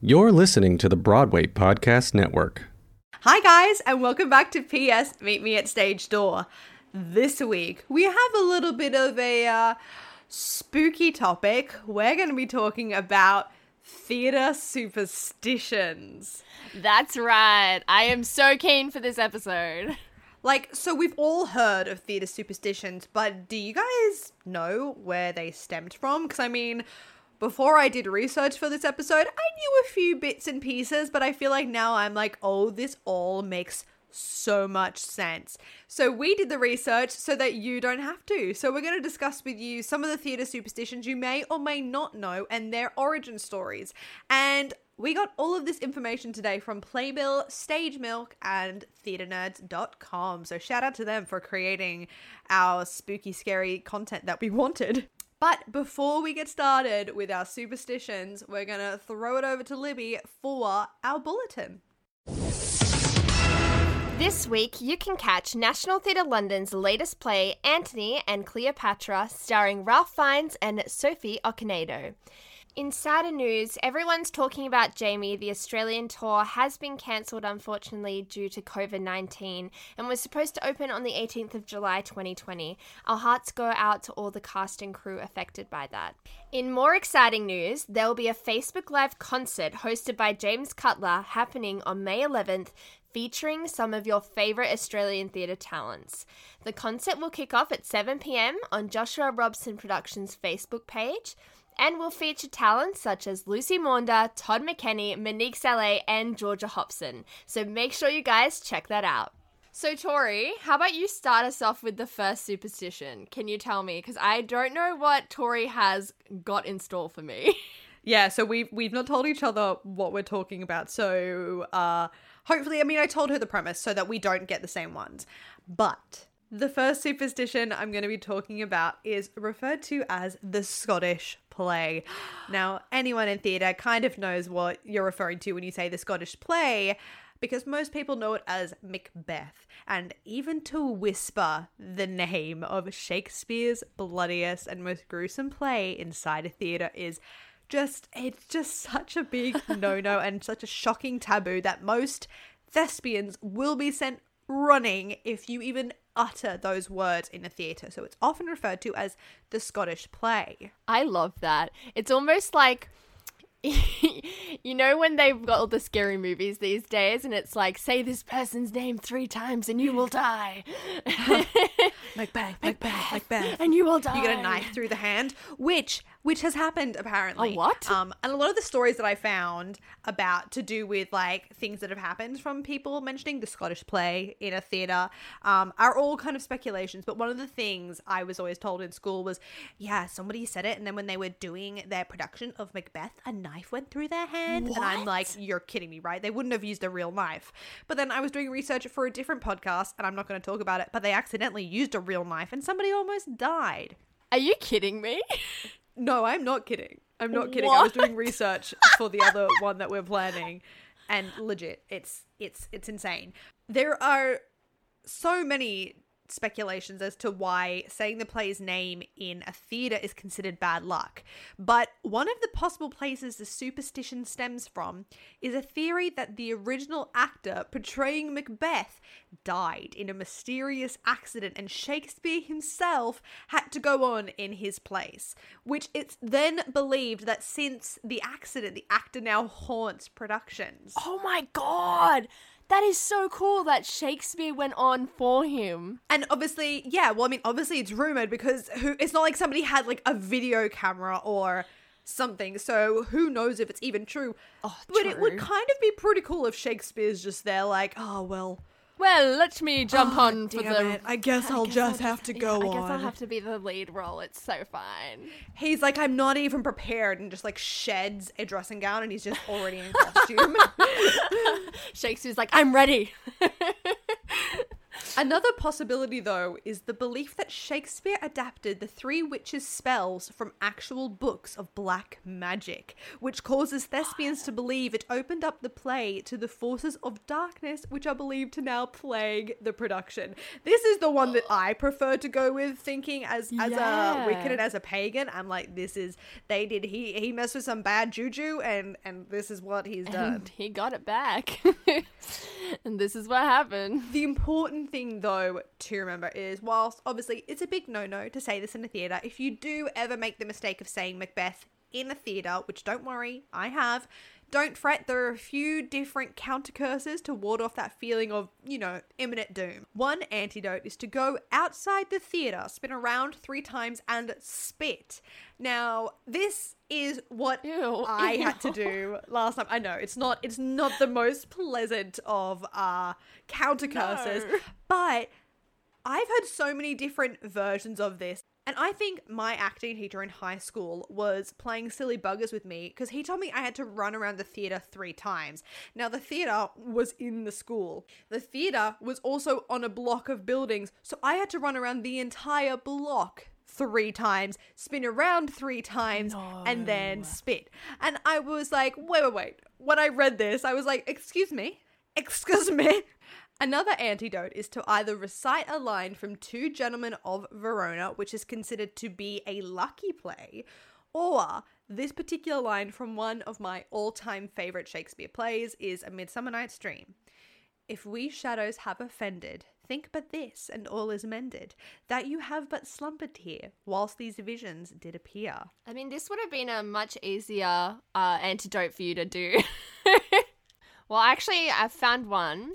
You're listening to the Broadway Podcast Network. Hi, guys, and welcome back to PS Meet Me at Stage Door. This week, we have a little bit of a uh, spooky topic. We're going to be talking about theatre superstitions. That's right. I am so keen for this episode. Like, so we've all heard of theatre superstitions, but do you guys know where they stemmed from? Because, I mean, before I did research for this episode, I knew a few bits and pieces, but I feel like now I'm like, oh, this all makes so much sense. So we did the research so that you don't have to. So we're going to discuss with you some of the theatre superstitions you may or may not know and their origin stories. And we got all of this information today from Playbill, Stage Milk, and theatrenerds.com. So shout out to them for creating our spooky, scary content that we wanted. But before we get started with our superstitions, we're going to throw it over to Libby for our bulletin. This week, you can catch National Theatre London's latest play, Antony and Cleopatra, starring Ralph Fiennes and Sophie Okonedo. In sadder news, everyone's talking about Jamie. The Australian tour has been cancelled, unfortunately, due to COVID 19 and was supposed to open on the 18th of July 2020. Our hearts go out to all the cast and crew affected by that. In more exciting news, there will be a Facebook Live concert hosted by James Cutler happening on May 11th featuring some of your favourite Australian theatre talents. The concert will kick off at 7 pm on Joshua Robson Productions' Facebook page and will feature talents such as Lucy Maunder, Todd McKenney, Monique Saleh, and Georgia Hobson. So make sure you guys check that out. So, Tori, how about you start us off with the first superstition? Can you tell me? Because I don't know what Tori has got in store for me. Yeah, so we've we've not told each other what we're talking about. So uh hopefully I mean I told her the premise so that we don't get the same ones. But the first superstition I'm going to be talking about is referred to as the Scottish play. Now, anyone in theatre kind of knows what you're referring to when you say the Scottish play, because most people know it as Macbeth. And even to whisper the name of Shakespeare's bloodiest and most gruesome play inside a theatre is just, it's just such a big no no and such a shocking taboo that most thespians will be sent running if you even utter those words in a theatre. So it's often referred to as the Scottish play. I love that. It's almost like you know when they've got all the scary movies these days and it's like say this person's name three times and you will die Macbeth, Macbeth, Macbeth. and you will die You get a knife through the hand, which which has happened apparently. A what? Um, and a lot of the stories that I found about to do with like things that have happened from people mentioning the Scottish play in a theater um, are all kind of speculations. But one of the things I was always told in school was, yeah, somebody said it, and then when they were doing their production of Macbeth, a knife went through their hand, and I'm like, you're kidding me, right? They wouldn't have used a real knife. But then I was doing research for a different podcast, and I'm not going to talk about it, but they accidentally used a real knife, and somebody almost died. are you kidding me No, I'm not kidding. I'm not kidding. I was doing research for the other one that we're planning and legit, it's it's it's insane. There are so many speculations as to why saying the play's name in a theater is considered bad luck. But one of the possible places the superstition stems from is a theory that the original actor portraying Macbeth died in a mysterious accident and Shakespeare himself had to go on in his place. Which it's then believed that since the accident, the actor now haunts productions. oh my god that is so cool that shakespeare went on for him. And obviously, yeah, well, I mean, obviously it's rumored because who it's not like somebody had like a video camera or something, so who knows if it's even true. Oh, but it would kind of be pretty cool if Shakespeare's just there, like, oh, well, well let me jump oh, on for the it. I guess I'll guess just have to yeah, go I on. guess I'll have to be the lead role. It's so fine. He's like, I'm not even prepared, and just like sheds a dressing gown, and he's just already in costume. Shakespeare's like, I'm ready. Another possibility, though, is the belief that Shakespeare adapted the Three Witches' spells from actual books of black magic, which causes thespians to believe it opened up the play to the forces of darkness, which are believed to now plague the production. This is the one that I prefer to go with, thinking as as Yeah. a Wiccan and as a pagan. I'm like, this is they did he he messed with some bad juju, and and this is what he's done. And he got it back. and this is what happened. The important thing, though, to remember is whilst obviously it's a big no no to say this in a theatre, if you do ever make the mistake of saying Macbeth in a theatre, which don't worry, I have, don't fret, there are a few different counter curses to ward off that feeling of, you know, imminent doom. One antidote is to go outside the theatre, spin around three times, and spit. Now, this is what Ew, I had to do last time. I know it's not it's not the most pleasant of uh counter curses, No. but I've had so many different versions of this. And I think my acting teacher in high school was playing silly buggers with me because he told me I had to run around the theatre three times. Now, the theatre was in the school. The theatre was also on a block of buildings, so I had to run around the entire block three times, spin around three times, and then spit. And I was like, wait, wait, wait. When I read this, I was like, excuse me? Excuse me? Another antidote is to either recite a line from Two Gentlemen of Verona, which is considered to be a lucky play, or this particular line from one of my all time favorite Shakespeare plays is A Midsummer Night's Dream. If we shadows have offended, think but this, and all is mended, that you have but slumbered here, whilst these visions did appear. I mean, this would have been a much easier uh, antidote for you to do. well, actually, I found one,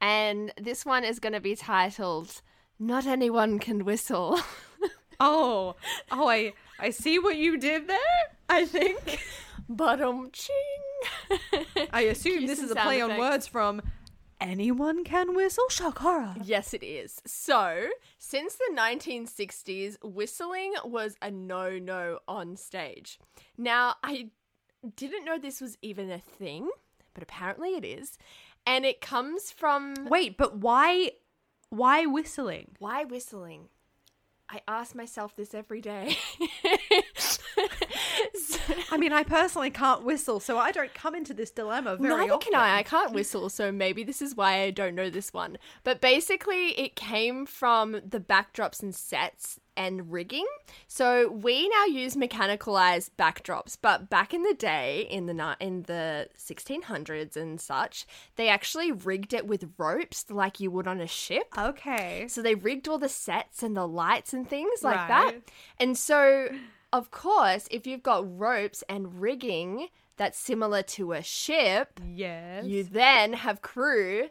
and this one is going to be titled "Not Anyone Can Whistle." Oh, oh, I, I see what you did there. I think. but um, ching. I assume this is a play on words from anyone can whistle shakara. Yes, it is. So, since the 1960s, whistling was a no no on stage. Now, I didn't know this was even a thing, but apparently it is. And it comes from. Wait, but why, why whistling? Why whistling? I ask myself this every day. I mean, I personally can't whistle, so I don't come into this dilemma very Neither often. can I. I can't whistle, so maybe this is why I don't know this one. But basically, it came from the backdrops and sets and rigging. So we now use mechanicalized backdrops, but back in the day, in the in the 1600s and such, they actually rigged it with ropes like you would on a ship. Okay. So they rigged all the sets and the lights and things like that. And so, of course, if you've got ropes and rigging that's similar to a ship, Yes. you then have crew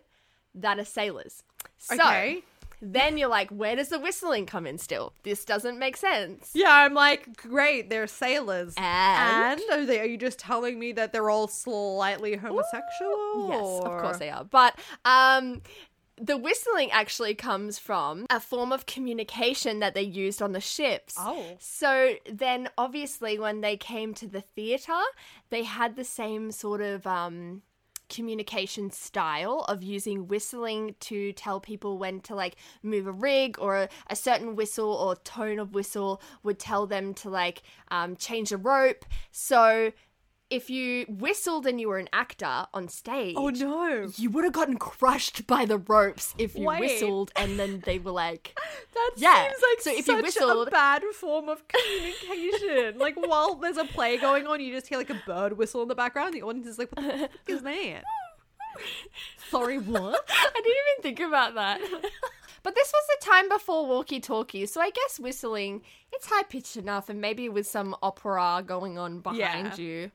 that are sailors. So Okay. then you're like, where does the whistling come in still? This doesn't make sense. Yeah, I'm like, great, they're sailors. And? are, they, are you just telling me that they're all slightly homosexual? Yes, of course they are. But um the whistling actually comes from a form of communication that they used on the ships. Oh. So then obviously when they came to the theater, they had the same sort of um communication style of using whistling to tell people when to like move a rig or a, a certain whistle or tone of whistle would tell them to like um, change a rope so if you whistled and you were an actor on stage Oh no. you would have gotten crushed by the ropes if you Wait. whistled and then they were like That Yeah, seems like so if such you whistled- a bad form of communication. like while there's a play going on, you just hear like a bird whistle in the background. The audience is like, "What the fuck is that?" Sorry, what? I didn't even think about that. But this was the time before walkie talkies, so I guess whistling, it's high pitched enough, and maybe with some opera going on behind Yeah. you,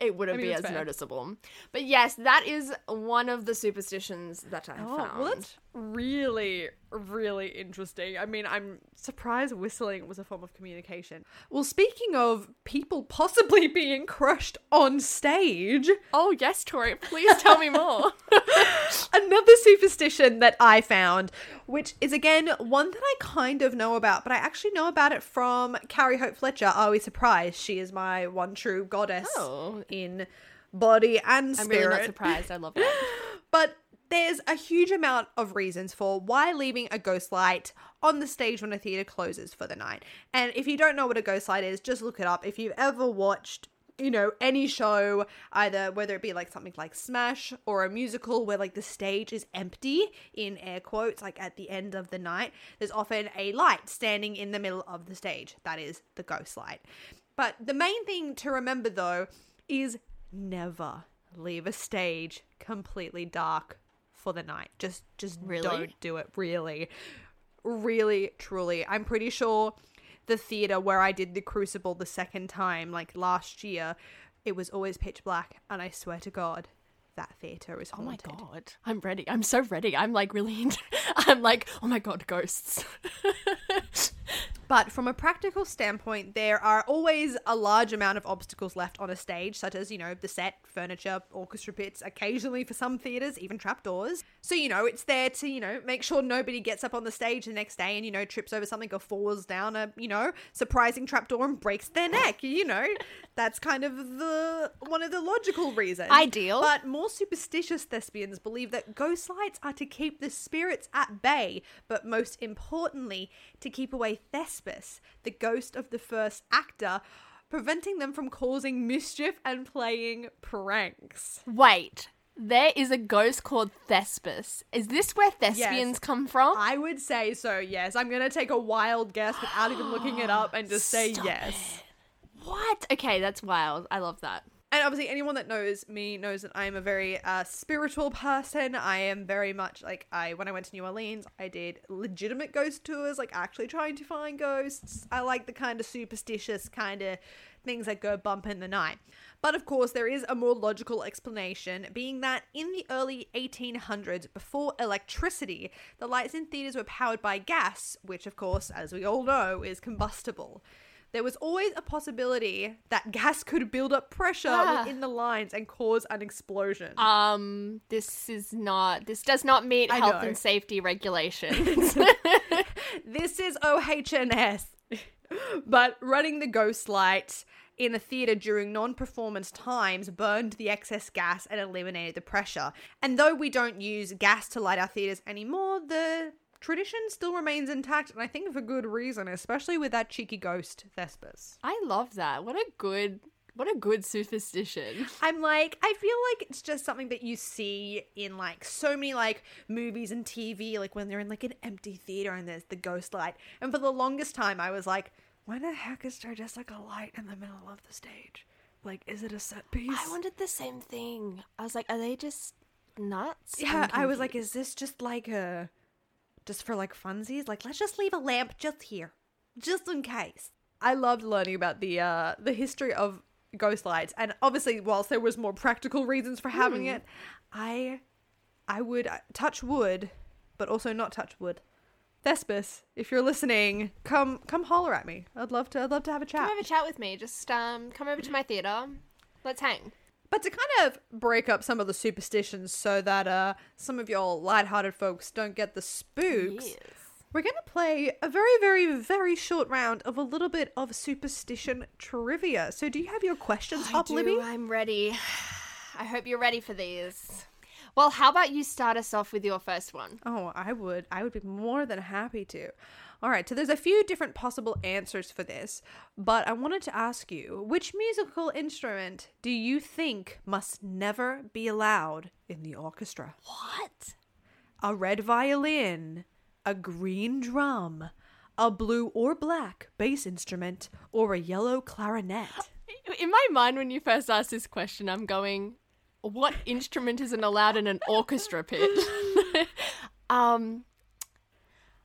it wouldn't I mean, be as fair. noticeable. But yes, that is one of the superstitions that I Oh, found. well, that's really, really interesting. I mean, I'm surprised whistling was a form of communication. Well, speaking of people possibly being crushed on stage, Oh, yes, Tori, please tell me more. another superstition that I found, which is again one that I kind of know about, but I actually know about it from Carrie Hope Fletcher. Are we surprised? She is my one true goddess Oh. in body and spirit. I'm really not surprised. I love that. But there's a huge amount of reasons for why leaving a ghost light on the stage when a theater closes for the night. And if you don't know what a ghost light is, just look it up. If you've ever watched you know, any show, either whether it be like something like Smash or a musical where like the stage is empty, in air quotes, like at the end of the night, there's often a light standing in the middle of the stage. That is the ghost light. But the main thing to remember though is never leave a stage completely dark for the night. Just just Really? don't do it really. Really truly. I'm pretty sure the theater where I did the crucible the second time like last year, it was always pitch black and I swear to god that theater is Oh my god. I'm ready. I'm so ready. I'm like really into I'm like, oh my god, ghosts. But from a practical standpoint, there are always a large amount of obstacles left on a stage, such as, you know, the set, furniture, orchestra pits, occasionally for some theatres, even trapdoors. So, you know, it's there to, you know, make sure nobody gets up on the stage the next day and, you know, trips over something or falls down a, you know, surprising trapdoor and breaks their neck. You know, that's kind of the one of the logical reasons. Ideal. But more superstitious thespians believe that ghost lights are to keep the spirits at bay, but most importantly, to keep away The ghost of the first actor, preventing them from causing mischief and playing pranks. Wait. There is a ghost called Thespis. Is this where thespians come from? I would say so, yes. I'm going to take a wild guess without even looking it up and just say Stop yes. What? Okay, that's wild. I love that. And obviously, anyone that knows me knows that I am a very uh, spiritual person. I am very much like I. When I went to New Orleans, I did legitimate ghost tours, like actually trying to find ghosts. I like the kind of superstitious kind of things that go bump in the night. But of course, there is a more logical explanation, being that in the early 1800s, before electricity, the lights in theaters were powered by gas, which, of course, as we all know, is combustible there was always a possibility that gas could build up pressure Ah. within the lines and cause an explosion. Um, this is not. This does not meet I health know. and safety regulations. this is OHS. but running the ghost light in a theatre during non performance times burned the excess gas and eliminated the pressure. And though we don't use gas to light our theatres anymore, the tradition still remains intact, and I think for good reason, especially with that cheeky ghost, Thespis. I love that. What a good. What a good superstition. I'm like, I feel like it's just something that you see in like so many like movies and TV, like when they're in like an empty theater and there's the ghost light. And for the longest time, I was like, why the heck is there just like a light in the middle of the stage? Like, is it a set piece? I wondered the same thing. I was like, are they just nuts? yeah, I'm was like, is this just like a, just for like funsies? Like, let's just leave a lamp just here, just in case. I loved learning about the uh the history of ghost lights, and obviously, whilst there was more practical reasons for having it, I, I would uh, touch wood, but also not touch wood. Thespis, if you're listening, come come holler at me. I'd love to. I'd love to have a chat. Come have a chat with me. Just um, come over to my theater. Let's hang. But to kind of break up some of the superstitions so that uh some of y'all lighthearted folks don't get the spooks, we're going to play a very, very, very short round of a little bit of superstition trivia. So, do you have your questions I up, do. Libby? I'm ready. I hope you're ready for these. Well, how about you start us off with your first one? Oh, I would. I would be more than happy to. All right, so there's a few different possible answers for this, but I wanted to ask you which musical instrument do you think must never be allowed in the orchestra? What? a red violin, a green drum, a blue or black bass instrument, or a yellow clarinet. In my mind, when you first asked this question, I'm going, "What instrument isn't allowed in an orchestra pit?" um.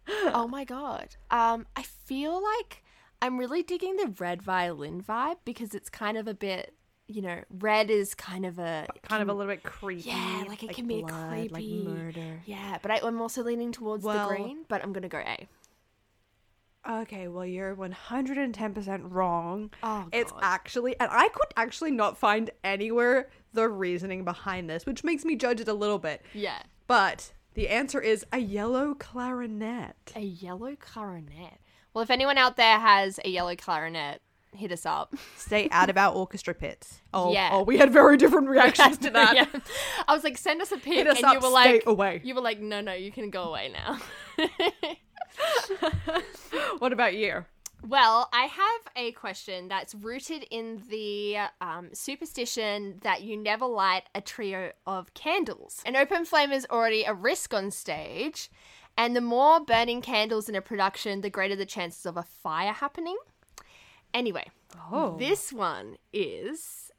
Oh my god. Um. I feel like I'm really digging the red violin vibe because it's kind of a bit, you know, red is kind of a Kind of a little bit creepy. yeah, like it can be blood, creepy, like murder. Yeah, but I, I'm also leaning towards Well- the green. But I'm gonna go A. Okay, well, you're 110% wrong. Oh, It's God. actually, and I could actually not find anywhere the reasoning behind this, which makes me judge it a little bit. Yeah. But the answer is a yellow clarinet. A yellow clarinet. Well, if anyone out there has a yellow clarinet, hit us up. Stay out of our orchestra pits. Oh, Yeah. oh, we had very different reactions to that. Yeah. I was like, send us a pic, us and up, you were stay like, away. you were like, no, no, you can go away now. What about you? Well, I have a question that's rooted in the um, superstition that you never light a trio of candles. An open flame is already a risk on stage, and the more burning candles in a production, the greater the chances of a fire happening. Anyway, Oh. this one is.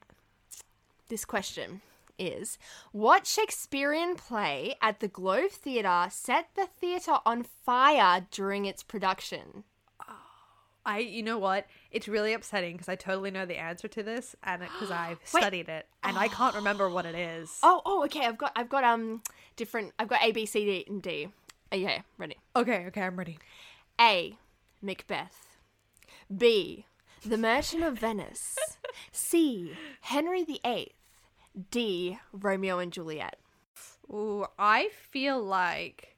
This question is What Shakespearean play at the Globe Theatre set the theatre on fire during its production? I, you know what? It's really upsetting because I totally know the answer to this, and because I've Wait. studied it, and I can't remember what it is. Oh, oh, okay. I've got, I've got um different. I've got A, B, C, D, and D. Okay, ready. Okay, okay, I'm ready. A. Macbeth. B. The Merchant of Venice. C. Henry VIII. D. Romeo and Juliet. Ooh, I feel like.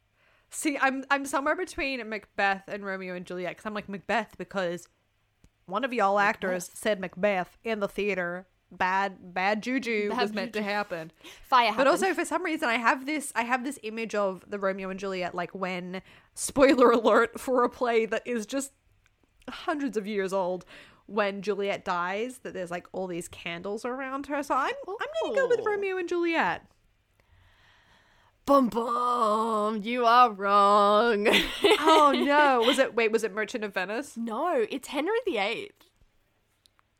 See, I'm I'm somewhere between Macbeth and Romeo and Juliet because I'm like Macbeth because one of y'all actors said Macbeth in the theater. Bad bad juju Bad was meant to happen. Fire. But also for some reason I have this I have this image of the Romeo and Juliet like when spoiler alert for a play that is just hundreds of years old when Juliet dies that there's like all these candles around her. So I'm I'm to go with Oh. Romeo and Juliet. Bum bum. You are wrong. Oh no. Was it wait, was it Merchant of Venice? no, it's Henry VIII.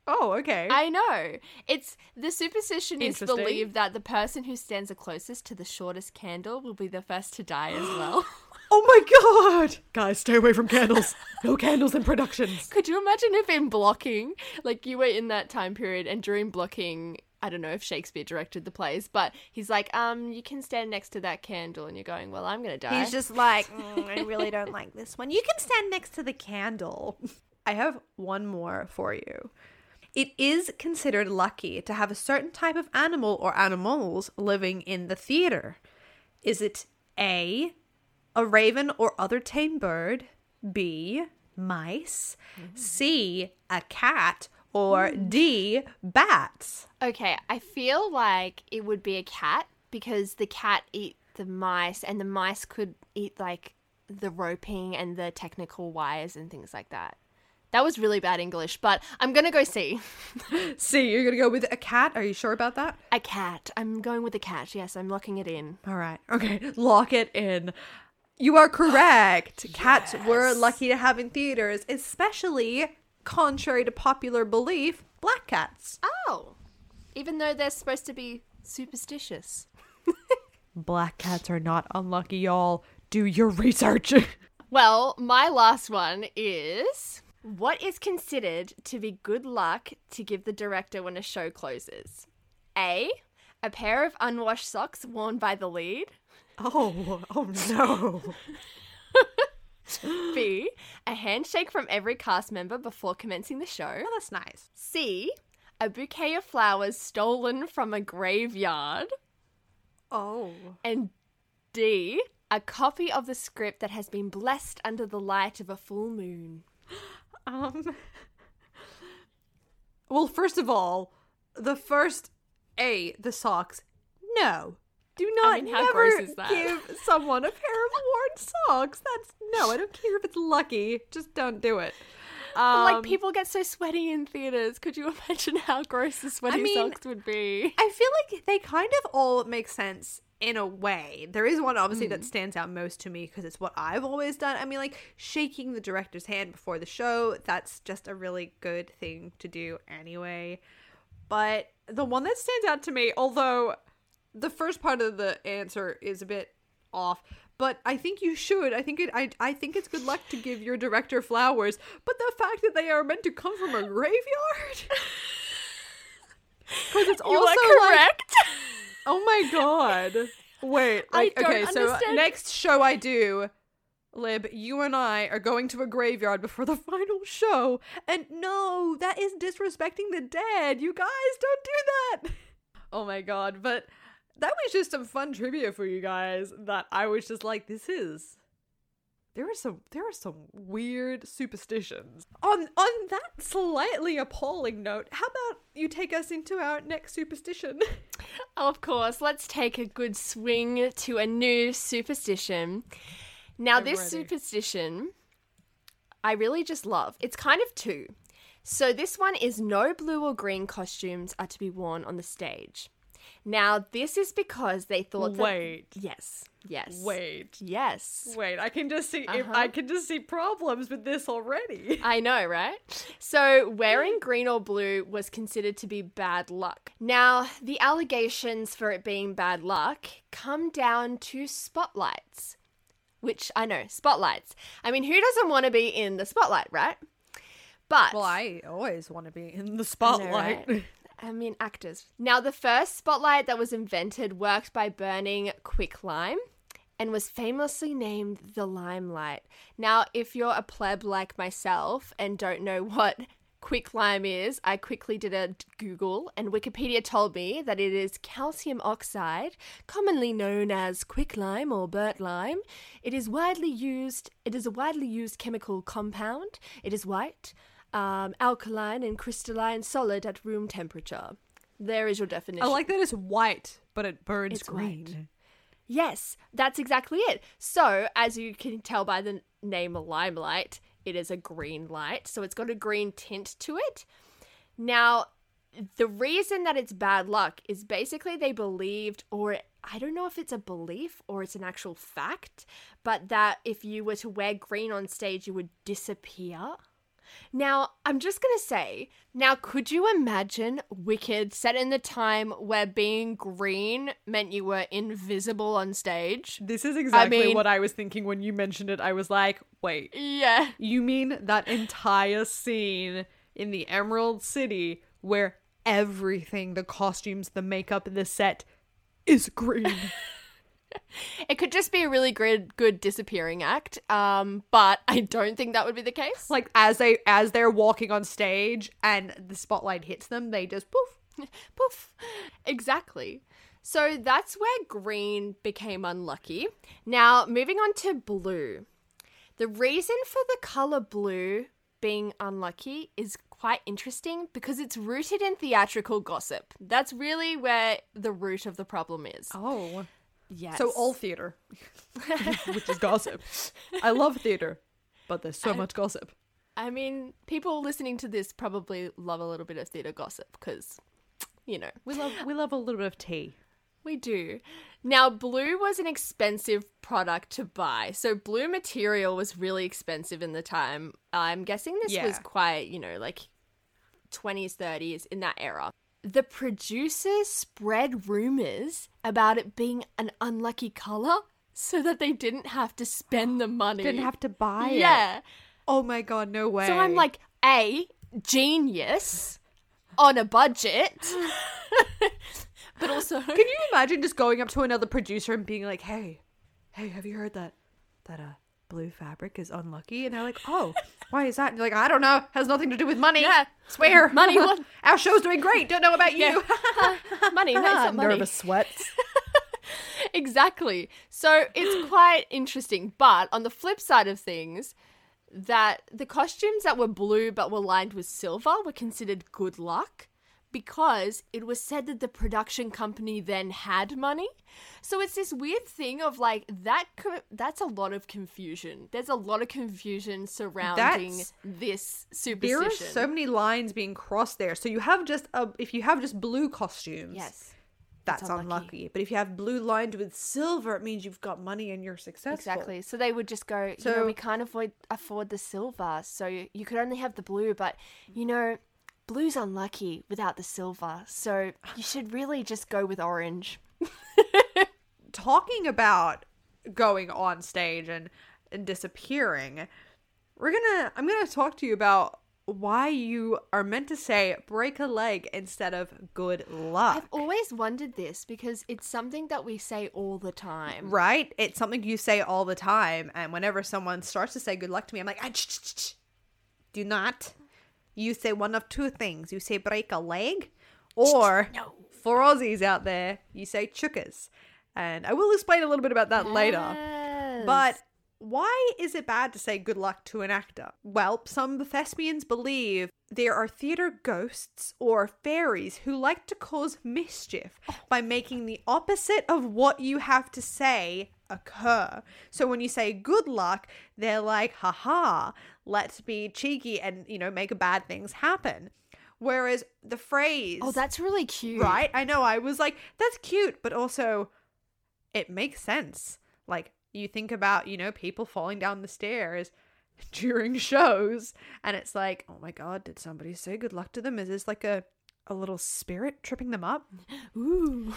Oh, okay. I know. It's the superstition is believed that the person who stands the closest to the shortest candle will be the first to die as well. oh my god. Guys, stay away from candles. no candles in productions. Could you imagine if in blocking, like you were in that time period and during blocking, I don't know if Shakespeare directed the plays, but he's like, um, you can stand next to that candle and you're going, well, I'm to die. He's just like, "Mm, I really don't like this one. You can stand next to the candle. I have one more for you. It is considered lucky to have a certain type of animal or animals living in the theater. Is it A, a raven or other tame bird? B, mice? C, a cat? Or hmm. D, bats? Okay, I feel like it would be a cat because the cat eat the mice and the mice could eat like the roping and the technical wires and things like that. That was really bad English, but I'm going to go C. C, you're gonna go with a cat? Are you sure about that? A cat. I'm going with a cat. Yes, I'm locking it in. All right. Okay. Lock it in. You are correct. Cats were lucky to have in theaters, especially contrary to popular belief, black cats. Oh. Even though they're supposed to be superstitious. Black cats are not unlucky, y'all. Do your research. Well, my last one is what is considered to be good luck to give the director when a show closes? A. A pair of unwashed socks worn by the lead. oh, oh no. B. A handshake from every cast member before commencing the show. Oh, that's nice. C. A bouquet of flowers stolen from a graveyard. Oh. And D. A copy of the script that has been blessed under the light of a full moon. Um. Well, first of all, the first A, the socks. No. Do not mean, how never gross is that? give someone a pair of worn socks. That's no. I don't care if it's lucky. Just don't do it. Um, like people get so sweaty in theaters. Could you imagine how gross the sweaty mean, socks would be? I feel like they kind of all make sense in a way. There is one obviously Hmm. that stands out most to me because it's what I've always done. I mean, like shaking the director's hand before the show, that's just a really good thing to do anyway. But the one that stands out to me, although the first part of the answer is a bit off, but I think you should. I think it. I. I think it's good luck to give your director flowers. But the fact that they are meant to come from a graveyard, because it's also are like correct. Oh my god. Wait, I like okay, so uh, next show I do, Lib, you and I are going to a graveyard before the final show. And no, that is disrespecting the dead. You guys don't do that. Oh my god, but that was just some fun trivia for you guys that I was just like this is there are some there are some weird superstitions. On on that slightly appalling note, how about you take us into our next superstition? Of course, let's take a good swing to a new superstition. Now, I'm this ready. superstition I really just love. It's kind of two. So, this one is no blue or green costumes are to be worn on the stage. Now, this is because they thought that. Wait. Yes. Yes. Wait. Yes. Wait, I can just see Uh-huh. I can just see problems with this already. I know, right? So, wearing green or blue was considered to be bad luck. Now, the allegations for it being bad luck come down to spotlights, which I know, spotlights. I mean, who doesn't want to be in the spotlight, right? But Well, I always want to be in the I know, spotlight. right? I mean, actors. Now, the first spotlight that was invented worked by burning quicklime and was famously named the limelight. Now, if you're a pleb like myself and don't know what quicklime is, I quickly did a Google and Wikipedia told me that it is calcium oxide, commonly known as quicklime or burnt lime. It is widely used, it is a widely used chemical compound. It is white, um, alkaline and crystalline solid at room temperature. There is your definition. I like that it's white, but it burns It's green. white. Yes, that's exactly it. So, as you can tell by the name Limelight, it is a green light. So, it's got a green tint to it. Now, the reason that it's bad luck is basically they believed, or I don't know if it's a belief or it's an actual fact, but that if you were to wear green on stage, you would disappear. Now, I'm just going to say, now, could you imagine Wicked set in the time where being green meant you were invisible on stage? This is exactly mean- what I was thinking when you mentioned it. I was like, wait, Yeah. you mean that entire scene in the Emerald City where everything, the costumes, the makeup, the set is green? It could just be a really good, good disappearing act, um, but I don't think that would be the case. like as they as they're walking on stage and the spotlight hits them, they just poof. Poof. Exactly. So that's where green became unlucky. Now, moving on to blue. The reason for the color blue being unlucky is quite interesting because it's rooted in theatrical gossip. That's really where the root of the problem is. Oh. Yes. So all theater, which is gossip. I love theater, but there's so much gossip. I mean, people listening to this probably love a little bit of theater gossip because, you know, We love we love a little bit of tea. We do. Now, blue was an expensive product to buy. So, blue material was really expensive in the time. I'm guessing this was quite, you know, like 20s, 30s in that era. The producers spread rumors about it being an unlucky color so that they didn't have to spend the money. Didn't have to buy it. Yeah. Oh my god, no way. So, I'm like, A, genius on a budget. but also. Can you imagine just going up to another producer and being like, "Hey, hey, have you heard that that uh blue fabric is unlucky?" And they're like, "Oh, why is that?" And you're like, "I don't know. Has nothing to do with money." Yeah. swear Money, what? Our show's doing great. Don't know about you. money, no, it's not money. Nervous sweats. exactly. So it's quite interesting. But on the flip side of things, that the costumes that were blue but were lined with silver were considered good luck because it was said that the production company then had money. So it's this weird thing of like that co- that's a lot of confusion. There's a lot of confusion surrounding That's- this superstition. There are so many lines being crossed there. So you have just a if you have just blue costumes, yes. that's unlucky. unlucky. But if you have blue lined with silver, it means you've got money and you're successful. Exactly. So they would just go, you know, So- we can't avoid afford the silver, so you could only have the blue, but you know, blue's unlucky without the silver. So you should really just go with orange. talking about going on stage and, and disappearing, we're gonna I'm gonna talk to you about why you are meant to say break a leg instead of good luck. I've always wondered this because it's something that we say all the time. Right? It's something you say all the time, and whenever someone starts to say good luck to me, I'm like, "Ah, do not. You say one of two things. You say break a leg, or No. for Aussies out there, you say chookas. And I will explain a little bit about that later. But why is it bad to say good luck to an actor? Well, some thespians believe there are theatre ghosts or fairies who like to cause mischief oh by making the opposite of what you have to say occur. So when you say good luck, they're like, haha, let's be cheeky and, you know, make bad things happen. Whereas the phrase, Oh, that's really cute. right? I know, I was like, that's cute, but also it makes sense. Like, you think about, you know, people falling down the stairs during shows, and it's like, oh my god, did somebody say good luck to them? Is this like a a little spirit tripping them up? Ooh.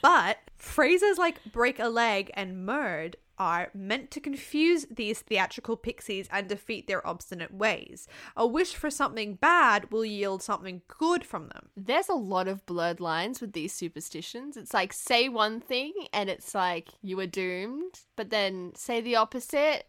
But phrases like break a leg and murd are meant to confuse these theatrical pixies and defeat their obstinate ways. A wish for something bad will yield something good from them. There's a lot of blurred lines with these superstitions. It's like say one thing and it's like you are doomed, but then say the opposite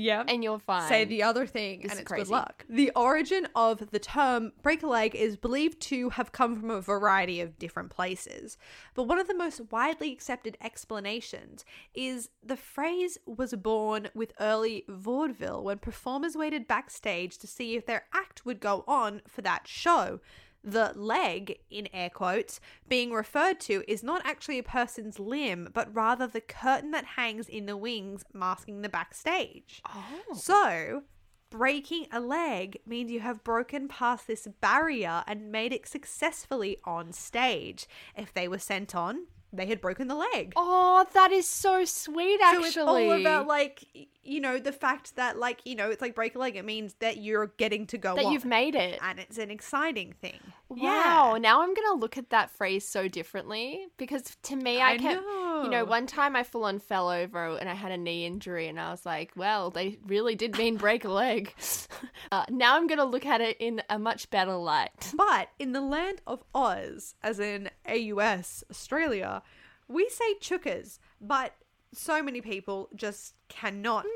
Yeah. and you're fine. say the other thing This and is it's crazy. good luck. The origin of the term break a leg is believed to have come from a variety of different places. But one of the most widely accepted explanations is the phrase was born with early vaudeville when performers waited backstage to see if their act would go on for that show. The leg, in air quotes, being referred to is not actually a person's limb, but rather the curtain that hangs in the wings masking the backstage. Oh. So, breaking a leg means you have broken past this barrier and made it successfully on stage. If they were sent on, they had broken the leg. Oh, that is so sweet actually. So it's all about like you know the fact that like you know it's like break a leg. It means that you're getting to go that on, you've made it. and it's an exciting thing. Wow. Now I'm going to look at that phrase so differently because to me, I, I kept, you know, know. one time I full on fell over and I had a knee injury and I was like, well, they really did mean break a leg. uh, now I'm going to look at it in a much better light. But in the land of Oz, as in AUS, Australia, we say chookas, but so many people just cannot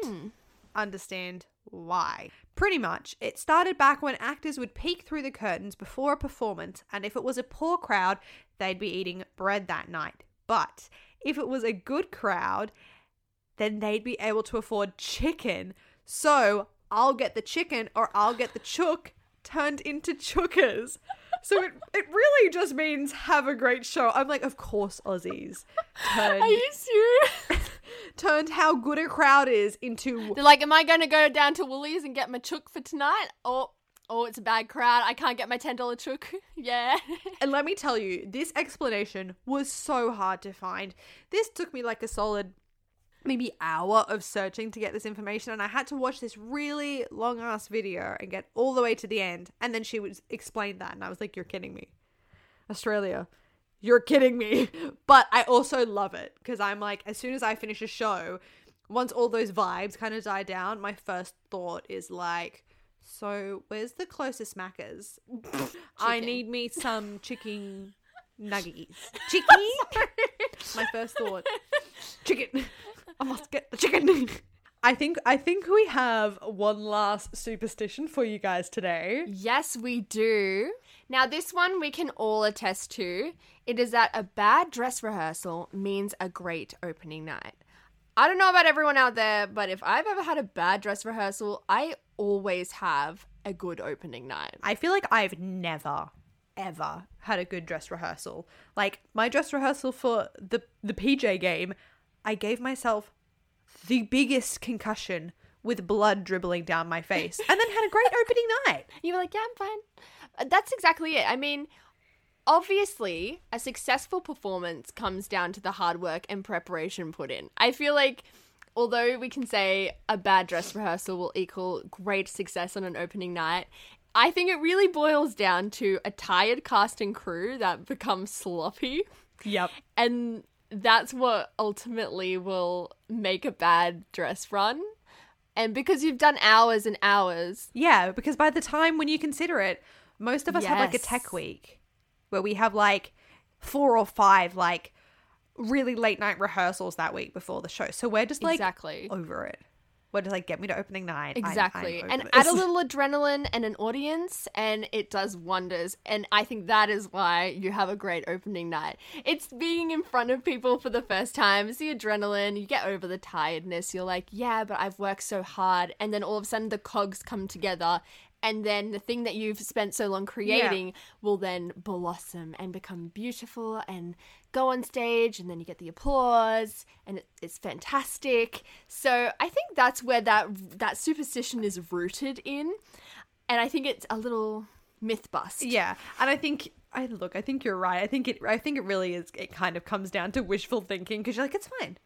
understand why. Pretty much, it started back when actors would peek through the curtains before a performance, and if it was a poor crowd, they'd be eating bread that night. But if it was a good crowd, then they'd be able to afford chicken. So I'll get the chicken or I'll get the chook turned into chookas. So it, it really just means have a great show. I'm like, of course, Aussies turned, Are you serious? turned how good a crowd is into They're like, am I going to go down to Woolies and get my chook for tonight? Or, oh, it's a bad crowd. I can't get my $10 chook. yeah. And let me tell you, this explanation was so hard to find. This took me like a solid maybe hour of searching to get this information and I had to watch this really long ass video and get all the way to the end and then she would explain that and I was like you're kidding me. Australia. You're kidding me. But I also love it because I'm like as soon as I finish a show, once all those vibes kind of die down, my first thought is like so where's the closest Macca's? I need me some chicken nuggies. Chicken? My first thought. Chicken. I must get the chicken. I think I think we have one last superstition for you guys today. Yes, we do. Now, this one we can all attest to. It is that a bad dress rehearsal means a great opening night. I don't know about everyone out there, but if I've ever had a bad dress rehearsal, I always have a good opening night. I feel like I've never ever had a good dress rehearsal. Like my dress rehearsal for the the PJ game, I gave myself the biggest concussion with blood dribbling down my face and then had a great opening night. You were like, yeah, I'm fine. That's exactly it. I mean, obviously, a successful performance comes down to the hard work and preparation put in. I feel like, although we can say a bad dress rehearsal will equal great success on an opening night, I think it really boils down to a tired cast and crew that becomes sloppy. Yep. And that's what ultimately will make a bad dress run. And because you've done hours and hours, Yeah, because by the time when you consider it, most of us have like a tech week where we have like four or five like really late night rehearsals that week before the show. So we're just like exactly. over it. We're just like, get me to opening night. I'm- I'm Exactly. and this. add a little adrenaline and an audience, and it does wonders. And I think that is why you have a great opening night. It's being in front of people for the first time, it's the adrenaline, you get over the tiredness. You're like, yeah, but I've worked so hard. And then all of a sudden the cogs come together. And then the thing that you've spent so long creating will then blossom and become beautiful and go on stage. And then you get the applause, and it, it's fantastic. So I think that's where that that superstition is rooted in, and I think it's a little myth bust. Yeah, and I think I look. I think you're right. I think it. I think it really is. It kind of comes down to wishful thinking because you're like, it's fine.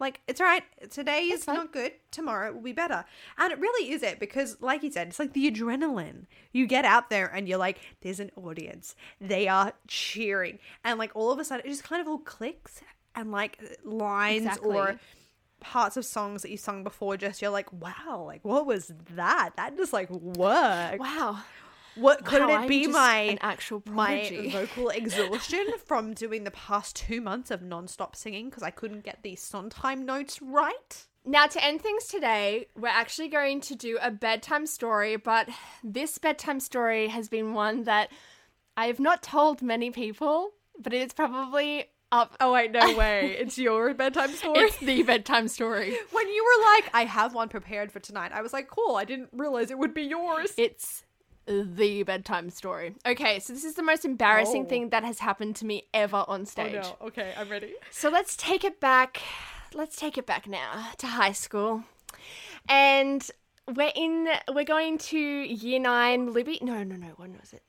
Like it's all right. Today is not good. Tomorrow will be better. And it really is it because, like you said, it's like the adrenaline. You get out there and you're like, there's an audience. They are cheering, and like all of a sudden, it just kind of all clicks and like lines or parts of songs that you sung before. Just you're like, wow, like what was that? That just like worked. Wow. What could Wow, it be? My actual my vocal exhaustion from doing the past two months of non-stop singing because I couldn't get the Sondheim notes right. Now, to end things today, we're actually going to do a bedtime story, but this bedtime story has been one that I have not told many people, but it's probably up. Oh wait, no way! it's your bedtime story. It's the bedtime story. when you were like, "I have one prepared for tonight," I was like, "Cool." I didn't realize it would be yours. It's the bedtime story. Okay, so this is the most embarrassing Oh. thing that has happened to me ever on stage. oh no! Okay, I'm ready. So let's take it back. Let's take it back now to high school. And we're in we're going to year 9 Libby. No, no, no. When was it?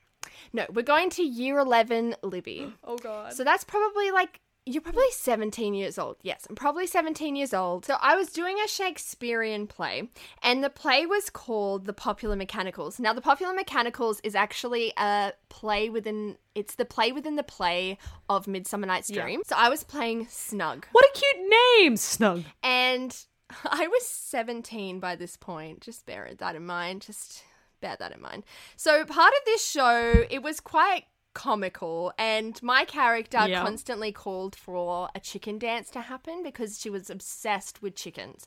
No, we're going to year 11 Libby. Oh god. So that's probably like you're probably 17 years old. Yes, I'm probably 17 years old. So I was doing a Shakespearean play, and the play was called The Popular Mechanicals. Now, The Popular Mechanicals is actually a play within it's the play within the play of Midsummer Night's Yeah. Dream. So I was playing Snug. what a cute name, Snug. And I was 17 by this point. Just bear that in mind. Just bear that in mind. So, part of this show, it was quite comical, and my character Yeah. constantly called for a chicken dance to happen because she was obsessed with chickens.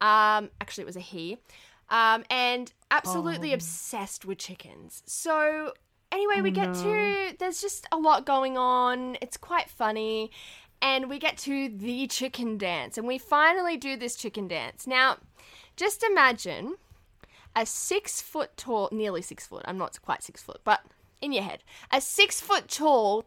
Um, actually, it was a he. Um, and absolutely obsessed with chickens. So, anyway, we get to, there's just a lot going on. It's quite funny and we get to the chicken dance and we finally do this chicken dance now just imagine a six foot tall nearly six foot i'm not quite six foot but in your head a six foot tall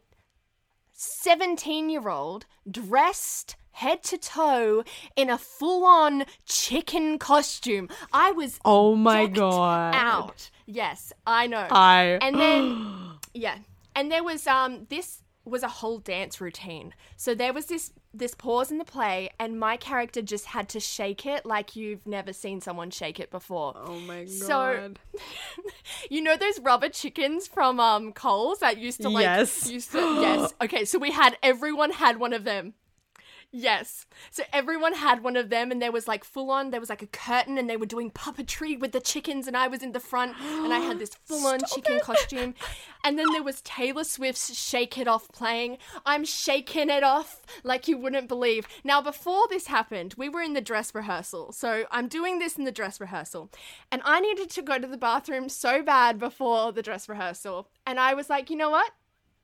17 year old dressed head to toe in a full on chicken costume i was Oh my god. out yes i know I. and then yeah and there was um this was a whole dance routine so there was this this pause in the play and my character just had to shake it like you've never seen someone shake it before oh my god. So- you know those rubber chickens from um Coles that used to like Yes. used to yes okay so we had everyone had one of them Yes. So everyone had one of them, and there was like full on, there was like a curtain, and they were doing puppetry with the chickens, and I was in the front, and I had this full on chicken costume. And then there was Taylor Swift's Shake It Off playing. I'm shaking it off like you wouldn't believe. Now, before this happened, we were in the dress rehearsal. So I'm doing this in the dress rehearsal, and I needed to go to the bathroom so bad before the dress rehearsal. And I was like, you know what?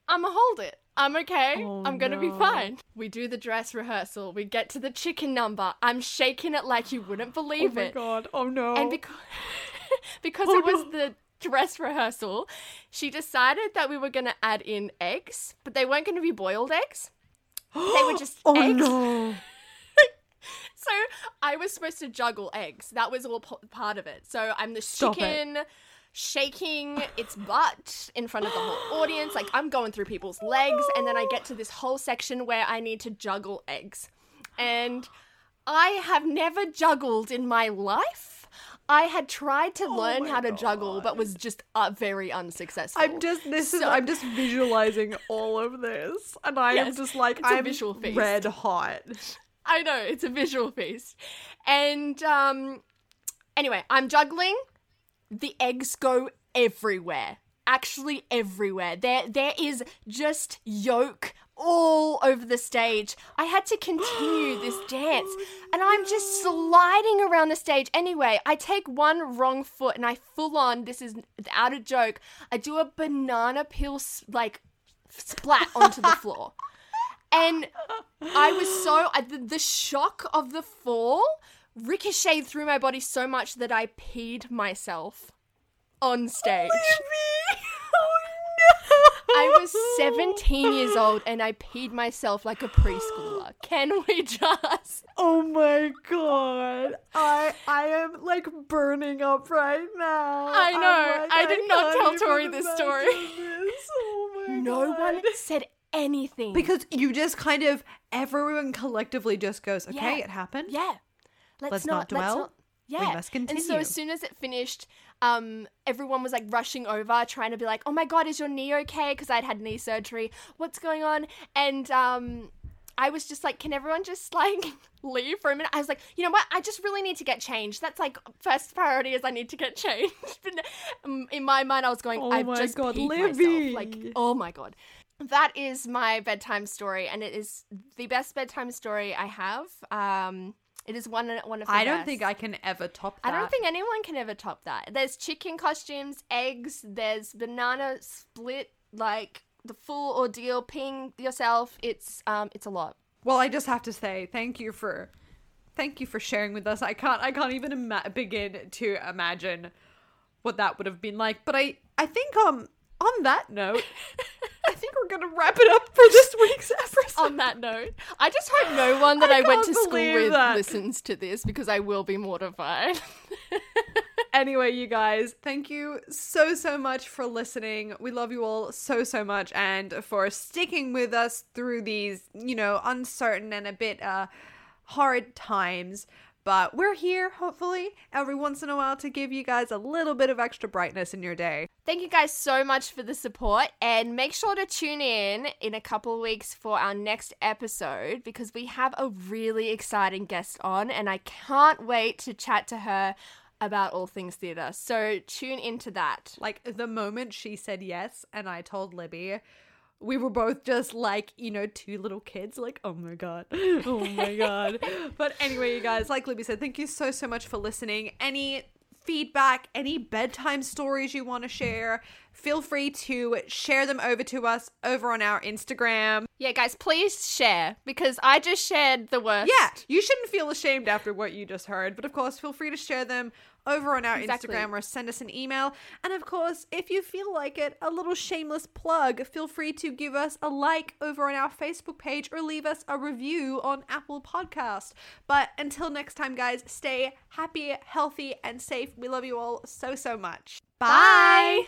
I'ma hold it. I'm okay. Oh, I'm gonna be fine. We do the dress rehearsal. We get to the chicken number. I'm shaking it like you wouldn't believe oh my it. god. Oh no. And because because Oh, it was no. the dress rehearsal, she decided that we were gonna add in eggs, but they weren't gonna be boiled eggs. They were just oh eggs. no. So I was supposed to juggle eggs. That was all p- part of it. So I'm the Stop it. Shaking its butt in front of the whole audience. Like I'm going through people's legs, and then I get to this whole section where I need to juggle eggs. And I have never juggled in my life. I had tried to learn Oh my how to juggle, but was just uh, very unsuccessful. I'm just this is I'm just visualizing all of this, and I am just like I'm visual feast. red hot. I know it's a visual feast. And um anyway, I'm juggling. The eggs go everywhere. Actually everywhere. There there is just yolk all over the stage. I had to continue this dance. And I'm just sliding around the stage. Anyway, I take one wrong foot and I full on, this is without a joke, I do a banana peel like splat onto the floor. And I was so, I, the, the shock of the fall ricocheted through my body so much that I peed myself on stage. Oh, no. I was 17 years old and I peed myself like a preschooler. Can we just? Oh my god. I I am like burning up right now. I know. Like, I did not can't tell Tori this story. this. Oh my No god. one said anything. because you just kind of everyone collectively just goes, okay, Yeah. it happened. yeah. Let's, Let's not, not dwell. Let's not, We yeah. must And so as soon as it finished, um, everyone was like rushing over, trying to be like, "Oh my god, is your knee okay?" Because I'd had knee surgery. What's going on? And um, I was just like, "Can everyone just like leave for a minute?" I was like, "You know what? I just really need to get changed. That's like first priority is I need to get changed." um, in my mind, I was going, Oh "I've my just God, Libby. myself." Like, oh my god. That is my bedtime story, and it is the best bedtime story I have. Um, it is one one of the I don't best. think I can ever top that. I don't think anyone can ever top that. There's chicken costumes, eggs, there's banana split, like the full ordeal, Ping yourself. It's um it's a lot. Well, I just have to say thank you for thank you for sharing with us. I can't I can't even ima- begin to imagine what that would have been like. But I I think um on that note, think we're gonna wrap it up for this week's episode. On that note, I just hope no one that I I, went to school with that. listens to this because I will be mortified. anyway, you guys, thank you so, so much for listening. We love you all so, so much and for sticking with us through these, you know, uncertain and a bit uh hard times. But we're here, hopefully, every once in a while to give you guys a little bit of extra brightness in your day. Thank you guys so much for the support and make sure to tune in in a couple of weeks for our next episode because we have a really exciting guest on and I can't wait to chat to her about all things theatre. So tune into that. Like the moment she said yes and I told Libby, we were both just like, you know, two little kids, like, oh my god, oh my god. but anyway, you guys, like Libby said, thank you so, so much for listening. Any feedback, any bedtime stories you want to share, feel free to share them over to us over on our Instagram. Yeah, guys, please share because I just shared the worst. Yeah, you shouldn't feel ashamed after what you just heard, but of course, feel free to share them over on our Exactly. Instagram or send us an email. And of course, if you feel like it, a little shameless plug, feel free to give us a like over on our Facebook page or leave us a review on Apple Podcast. But until next time, guys, stay happy, healthy, and safe. We love you all so, so much. Bye.